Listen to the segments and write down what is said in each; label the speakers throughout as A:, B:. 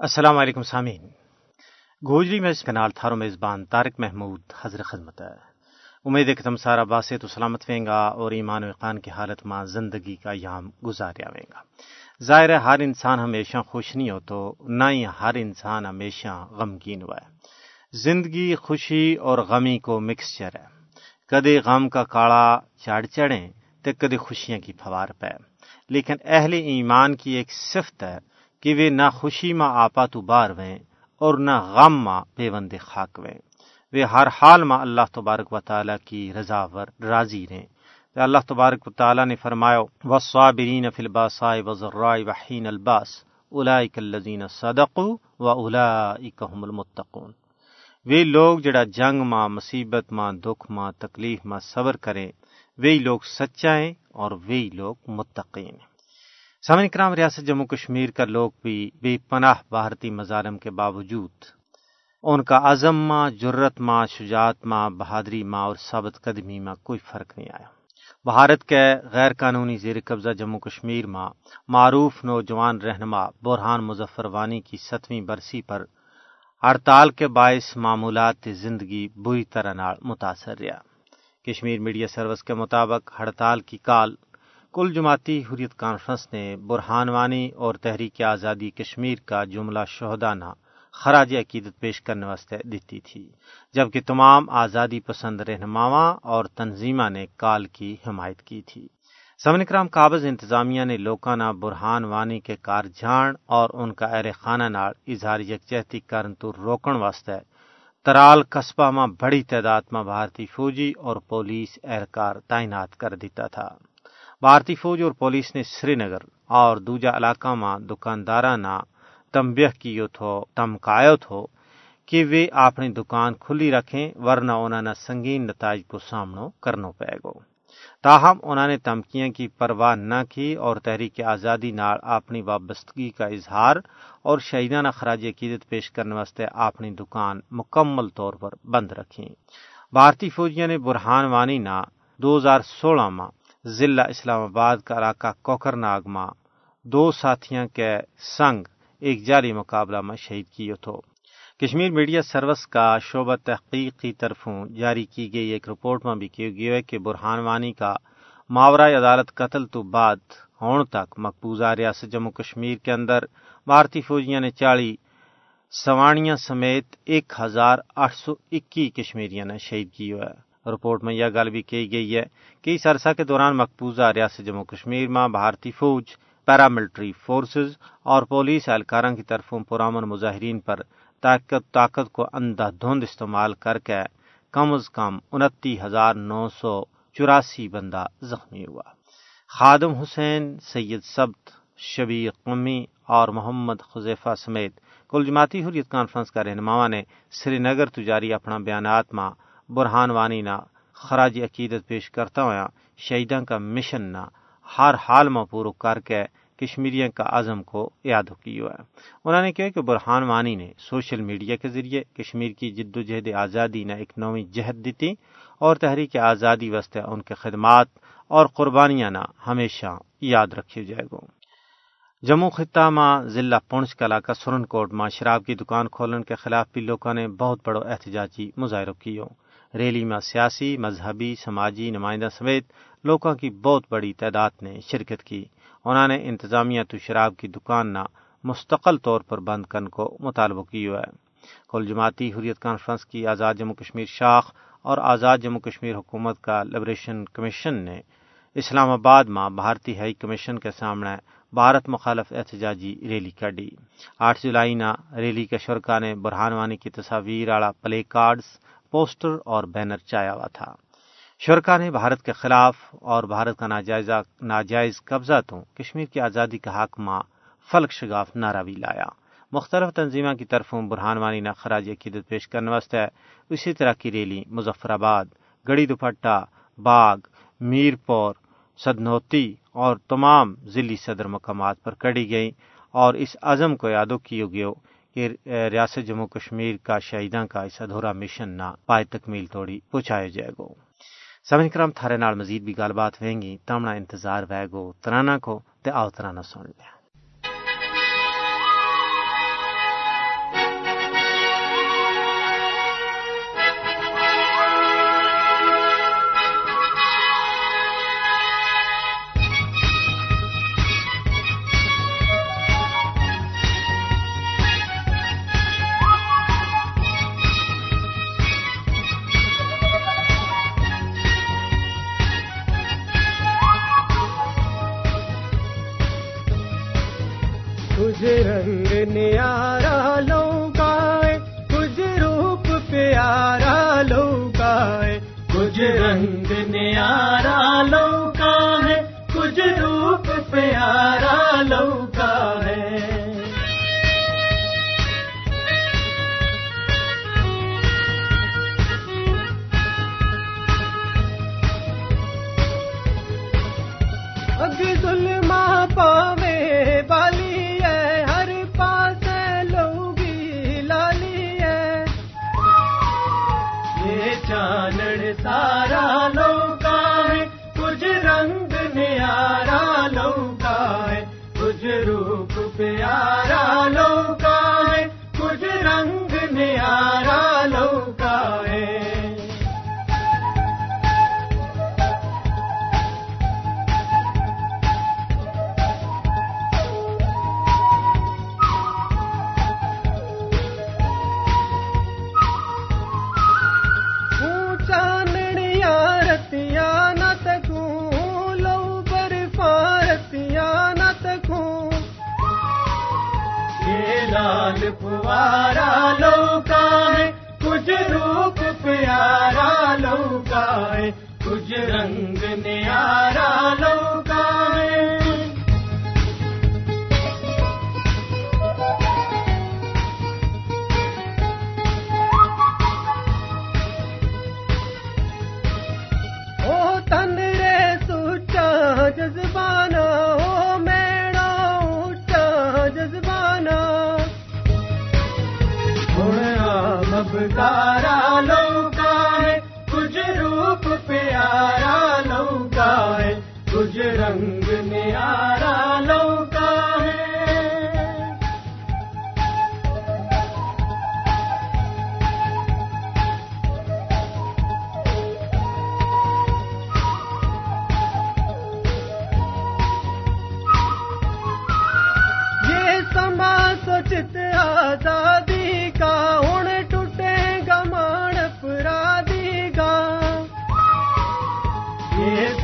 A: السلام علیکم سامعین۔ گوجری میں اس کنال تھارو میزبان طارق محمود حضر خدمت ہے۔ امید ہے کہ تم سارا باسے تو سلامت ویں گا اور ایمان و اقان کی حالت ماں زندگی کا یام گزاریا ویں گا۔ ظاہر ہے، ہر انسان ہمیشہ خوش نہیں ہو تو نہ ہی ہر انسان ہمیشہ غمگین ہوا ہے۔ زندگی خوشی اور غمی کو مکسچر ہے۔ کدے غم کا کاڑا چڑھ چڑھیں تو کدے خوشیاں کی فوار پہ۔ لیکن اہل ایمان کی ایک صفت ہے کہ وہ نہ خوشی ماں آپا تو بار ویں اور نہ غم ماں پیوند خاک ویں وہ ہر حال ماں اللہ تبارک و تعالیٰ کی رضا ور راضی رہیں۔ اللہ تبارک و تعالیٰ نے فرمایا وصابرین فی الباساء وضراء وحین الباس اولئک الذین صدقوا و اولئک هم المتقون۔ وہ لوگ جڑا جنگ ماں، مصیبت ماں، دکھ ماں، تکلیف ماں، صبر کریں۔ وہی لوگ سچا ہیں اور وہی لوگ متقین ہیں۔ سامن کرام، ریاست جموں کشمیر کا لوگ بھی بے پناہ بھارتی مظالم کے باوجود ان کا عزم ماں جرت ماں، شجاعت ماں، بہادری ماں اور ثابت قدمی ماں کوئی فرق نہیں آیا۔ بھارت کے غیر قانونی زیر قبضہ جموں کشمیر ماں، معروف نوجوان رہنما برہان مظفر وانی کی ستویں برسی پر ہڑتال کے باعث معمولات زندگی بری طرح نال متاثر رہا۔ کشمیر میڈیا سروس کے مطابق ہڑتال کی کال کل جماعتی حریت کانفرنس نے برہان وانی اور تحریک آزادی کشمیر کا جملہ شہدانہ خراج عقیدت پیش کرنے واسطے دیتی تھی، جبکہ تمام آزادی پسند رہنماواں اور تنظیمہ نے کال کی حمایت کی تھی۔ سمن کرام قابض انتظامیہ نے لوکانہ برہان وانی کے کار جھان اور ان کا اہل خانہ نال اظہار یکجہتی کرن تو روکن واسطے ترال قصبہ میں بڑی تعداد میں بھارتی فوجی اور پولیس اہلکار تعینات کر دیتا تھا۔ بھارتی فوج اور پولیس نے سری نگر اور دوجا علاقہ میں دکاندارہ نہ تمبیہ کیو تھو تمکایو تھو کہ وہ اپنی دکان کھلی رکھیں ورنہ انہوں نے سنگین نتائج کو سامنا کرنا پائے گا تاہم انہوں نے تمکیاں کی پرواہ نہ کی اور تحریک آزادی نال اپنی وابستگی کا اظہار اور شہیدانہ خراج عقیدت پیش کرنے واسطے اپنی دکان مکمل طور پر بند رکھی بھارتی فوجیاں نے برہان وانی نہ دو ہزار سولہ میں ضلع اسلام آباد کا علاقہ کوکر ناگ ماں دو ساتھیاں کے سنگ ایک جاری مقابلہ میں شہید کیے تھو کشمیر میڈیا سروس کا شعبہ تحقیق کی طرفوں جاری کی گئی ایک رپورٹ میں بھی کیا گیا ہے کہ برہان وانی کا ماورا عدالت قتل تو بعد ہون تک مقبوضہ ریاست جموں کشمیر کے اندر بھارتی فوجیاں نے چاڑی سوانیاں سمیت ایک ہزار آٹھ سو اکی کشمیریاں نے شہید کی ہے رپورٹ میں یہ گل بھی کی گئی ہے کہ اس عرصہ کے دوران مقبوضہ ریاست جموں کشمیر میں بھارتی فوج پیراملٹری فورسز اور پولیس اہلکاروں کی طرفوں پرامن مظاہرین پر طاقت طاقت کو اندھا دھند استعمال کر کے کم از کم انتی ہزار نو سو چوراسی بندہ زخمی ہوا۔ خادم حسین، سید سبت شبیر قمی اور محمد خزیفہ سمیت کل جماعتی حریت کانفرنس کا رہنما نے سری نگر تجاری اپنا بیانات ماں برہان وانی نہ خراج عقیدت پیش کرتا ہوا شہیدوں کا مشن نہ ہر حال میں پورو کر کے کشمیریوں کا عزم کو یاد کی ہوا ہے انہوں نے کہا کہ برہان وانی نے سوشل میڈیا کے ذریعے کشمیر کی جد و جہد آزادی نے ایک نوی جہد دیتی اور تحریک آزادی واسطے ان کے خدمات اور قربانیاں نہ ہمیشہ یاد رکھی جائے گا جموں خطہ ماں ضلع پونچھ کلا کا سرن کوٹ ماں شراب کی دکان کھولنے کے خلاف بھی لوگوں نے بہت بڑو احتجاجی مظاہرہ کیوں ریلی میں سیاسی، مذہبی، سماجی نمائندہ سمیت لوگوں کی بہت بڑی تعداد نے شرکت کی۔ انہوں نے انتظامیہ تو شراب کی دکان نہ مستقل طور پر بند کرنے کو مطالبہ کی ہے۔ کل جماعتی حریت کانفرنس کی آزاد جموں کشمیر شاخ اور آزاد جموں کشمیر حکومت کا لبریشن کمیشن نے اسلام آباد میں بھارتی ہائی کمیشن کے سامنے بھارت مخالف احتجاجی ریلی کڈی آٹھ جولائی نہ ریلی کے شرکا نے برہان وانی کی تصاویر والا پلے کارڈز پوسٹر اور بینر چایا ہوا تھا۔ شرکا نے بھارت کے خلاف اور بھارت کا ناجائز قبضہ تو کشمیر کی آزادی کا حق ماں فلک شگاف نعرہ بھی لایا۔ مختلف تنظیموں کی طرفوں برہان وانی نہ خراج عقیدت پیش کرنے واسطے اسی طرح کی ریلی مظفر آباد گڑی دوپٹہ، باغ میر پور سدنوتی اور تمام ضلعی صدر مقامات پر کڑی گئی اور اس عزم کو یادو کیے گئے کہ ریاست جموں کشمیر کا شہیداں کا اس ادھورا مشن نہ پائے تکمیل توڑی پہنچایا جائے گو۔ سمجھ کرم تھارے نال مزید بھی گل بات ہوئیں گی۔ تمنا انتظار وے گو ترانا کو تے آؤ ترانا سن لیا۔
B: کتنے آرا لوکا ہے کچھ روپ پیار لال پوارا لوکا ہے کچھ روپ پیارا لوکا ہے کچھ رنگ نیارا لوکا مبکارا لوکا ہے کچھ روپ پیارا لوکا ہے کچھ رنگ نیارا لوکا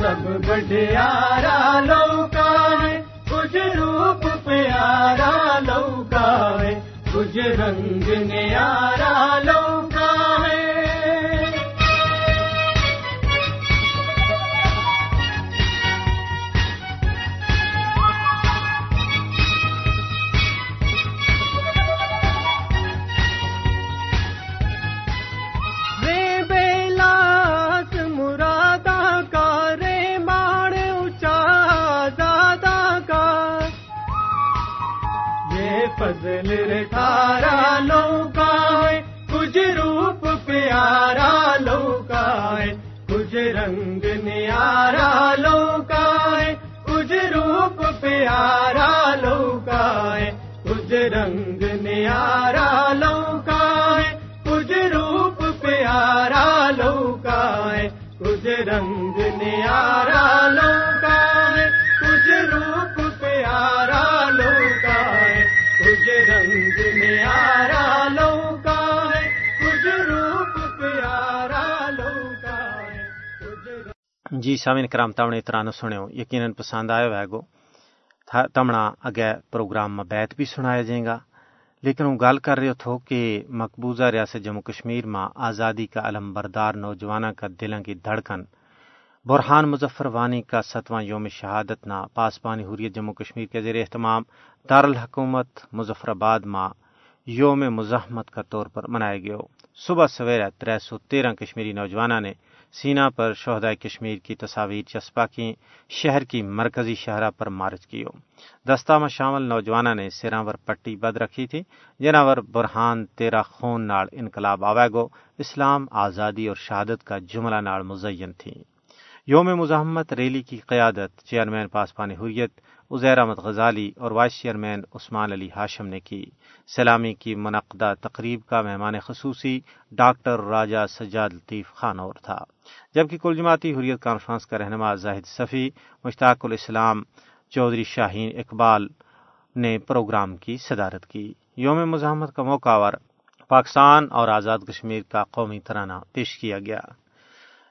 B: سب گڈیارا لوکا ہے کچھ روپ پیارا لوکا ہے کچھ رنگ نیارا لوکا فضل رکھارا لوکا ہے کچھ روپ پیارا لوکا ہے کچھ رنگ نیارا لوکا ہے کچھ روپ پیارا لوکا ہے کچھ رنگ نیارا لوکا ہے کچھ روپ پیارا لوکا ہے کچھ رنگ نیارا لوکا رنگ نیارا لوکا ہے، کچھ روپ پیارا لوکا ہے
A: جی سامعین کرام تمنے ترانو سنو یقیناً پسند آیا ہے گو۔ تمنا اگے پروگرام میں بیت بھی سنایا جائے گا۔ لیکن وہ گل کر رہے تھو کہ مقبوضہ ریاست جموں کشمیر میں آزادی کا علم بردار نوجوانوں کا دلوں کی دھڑکن برہان مظفر وانی کا ستواں یوم شہادت نا پاسبانی حریت جموں کشمیر کے زیر اہتمام دارالحکومت مظفر آباد میں یوم مزاحمت کا طور پر منایا گیا۔ صبح سویرے تر سو تیرہ کشمیری نوجوانوں نے سینا پر شہدائے کشمیر کی تصاویر چسپا کی شہر کی مرکزی شہرہ پر مارچ کیو۔ دستہ میں شامل نوجوانوں نے سراں پٹی بد رکھی تھی۔ جنہاں پر برہان تیرا خون نال انقلاب آوے گو۔ اسلام آزادی اور شہادت کا جملہ نال مزین تھی۔ یوم مزاحمت ریلی کی قیادت چیئرمین پاسبان حریت، عزیر احمد غزالی اور وائس چیئرمین عثمان علی ہاشم نے کی۔ سلامی کی منعقدہ تقریب کا مہمان خصوصی ڈاکٹر راجہ سجاد لطیف خان اور تھا۔ جبکہ کل جماعتی حریت کانفرنس کا رہنما زاہد صفی، مشتاق الاسلام چودھری شاہین اقبال نے پروگرام کی صدارت کی۔ یوم مزاحمت کا موقع پر پاکستان اور آزاد کشمیر کا قومی ترانہ پیش کیا گیا۔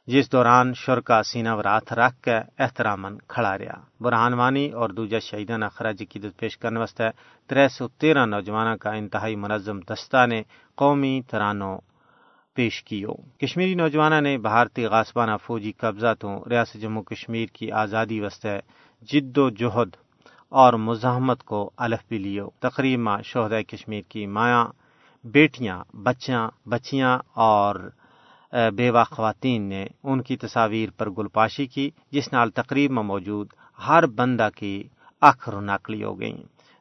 A: جس دوران شرکا سینہ ورات رکھ کے احترامن کھڑا رہا۔ برہان وانی اور دوجا شہیدانہ خراج عقیدت پیش کرنے واسطے تر سو تیرہ نوجوانوں کا انتہائی منظم دستہ نے قومی ترانوں پیش کیو۔ کشمیری نوجوانہ نے بھارتی غاسبانہ فوجی قبضہ تو ریاست جموں کشمیر کی آزادی وسطے جد و جہد اور مزاحمت کو الف بھی لیو۔ تقریب میں شہدۂ کشمیر کی مایاں بیٹیاں، بچیاں بچیاں اور بیوہ خواتین نے ان کی تصاویر پر گلپاشی کی، جس نال تقریب میں موجود ہر بندہ کی اکھ رونقلی ہو گئی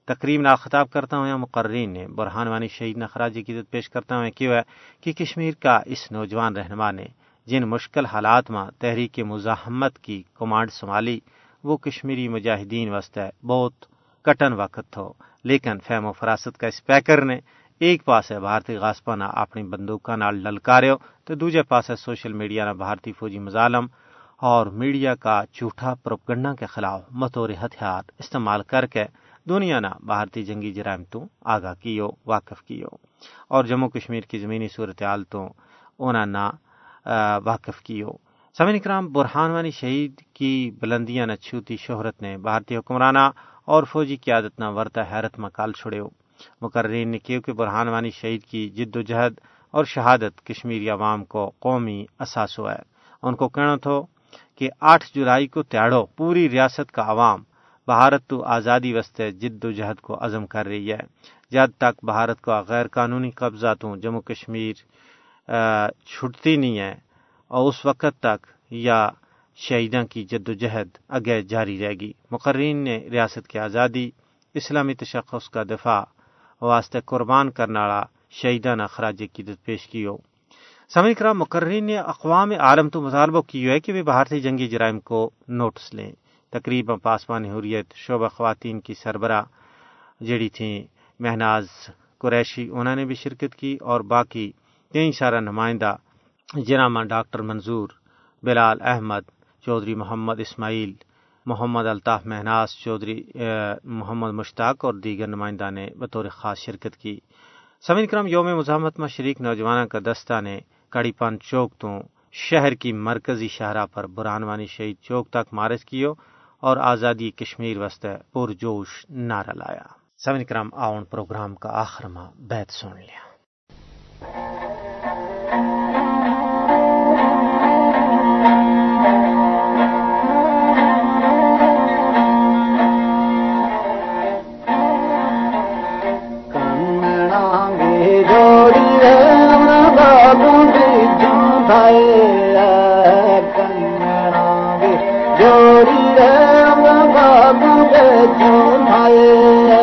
A: تقریب نال خطاب کرتا ہوں مقررین نے، برہان وانی شہید نخراج کی عزت پیش کرتا ہوں کیوں ہے کہ کشمیر کا اس نوجوان رہنما نے جن مشکل حالات میں تحریک مزاحمت کی کمانڈ سنبھالی، وہ کشمیری مجاہدین واسطے بہت کٹن وقت تھو۔ لیکن فہم و فراست کا اسپیکر نے ایک پاس ہے بھارتی غاسپا نہ اپنی بندوقوں نال للکارو تو دوجے پاس سوشل میڈیا نہ بھارتی فوجی مظالم اور میڈیا کا جھوٹا پروپگنڈا کے خلاف متور ہتھیار استعمال کر کے دنیا نہ بھارتی جنگی جرائم تو آگاہ کیو واقف کیو اور جموں کشمیر کی زمینی صورتحال تو انہوں نہ واقف کیو سمن اکرام برہان وانی شہید کی بلندیاں نہ چھوتی شہرت نے بھارتی حکمرانہ اور فوجی قیادت نہ ورتا حیرت میں کال چھڑیو مقررین نے کیوں کہ برہان وانی شہید کی جد و جہد اور شہادت کشمیری عوام کو قومی اثاثو ہے۔ ان کو کہنا تھو کہ آٹھ جولائی کو تیاڑو پوری ریاست کا عوام بھارت تو آزادی وسطے جد و جہد کو عزم کر رہی ہے۔ جب تک بھارت کا غیر قانونی قبضہ تو جموں کشمیر چھٹتی نہیں ہے اور اس وقت تک یا شہیدوں کی جد و جہد اگے جاری رہے گی۔ مقررین نے ریاست کی آزادی، اسلامی تشخص کا دفاع واسطے قربان کرنے والا شہیدانہ خراج کی پیش کی ہو۔ سمی کرام، مقررین نے اقوام عالم تو مطالبہ کی ہے کہ وہ بھارتی جنگی جرائم کو نوٹس لیں۔ تقریباً پاسبان حریت، شعبہ خواتین کی سربراہ جڑی تھیں مہناز قریشی انہوں نے بھی شرکت کی اور باقی کئی سارا نمائندہ جنامہ ڈاکٹر منظور بلال احمد، چودھری محمد اسماعیل محمد الطاف مہناز چودھری محمد مشتاق اور دیگر نمائندہ نے بطور خاص شرکت کی۔ سمن کرم یوم مزاحمت میں شریک نوجوانوں کا دستہ نے کڑی پان چوک تو شہر کی مرکزی شاہراہ پر برہانوانی شہید چوک تک مارچ کیو اور آزادی کشمیر وسطے پرجوش نعرہ لایا۔ سمن کرم آؤن پروگرام کا آخر ماہ بیت سن لیا۔
C: جوڑی بابو بھائی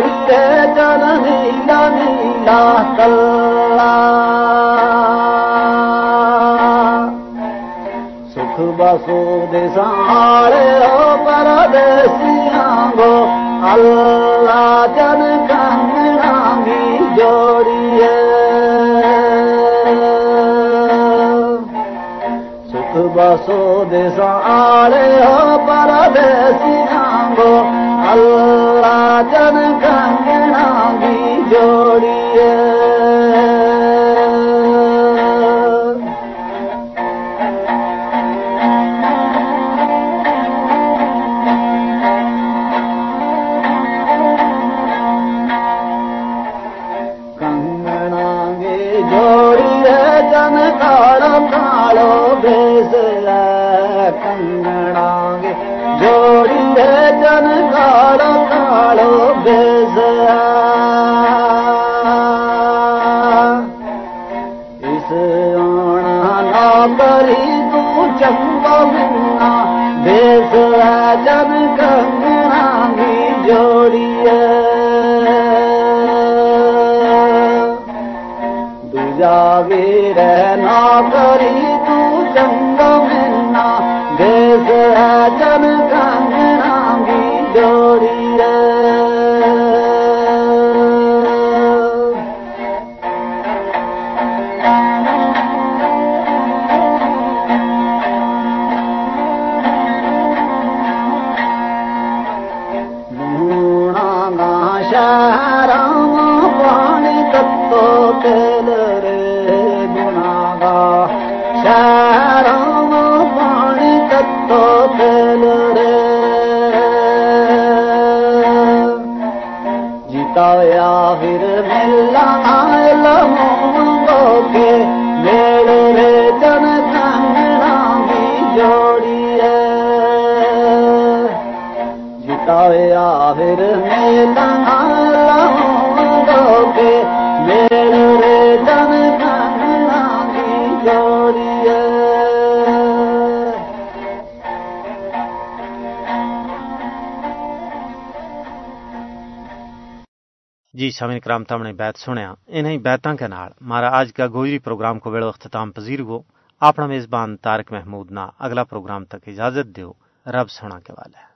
C: جن کنگنا بھی جوڑیے سکھ بسو دس آڑے ہو پر دیسی نانگو اللہ جوڑیے منا بیس جن کنگنا گی جوڑیے۔ دوجاوی رہنا کری تو چنگ منا دیس ہے جن کنگنا جتایا پھر میلا کے میرے رے جن کنگنا کی
A: جی سامعین کرام تم نے بیت سنیا انہیں بیتاں کے نال مارا آج کا گوجری پروگرام کو ویڑو اختتام پذیر ہو اپنا میزبان تارک محمود نا اگلا پروگرام تک اجازت دیو رب سونا کے والے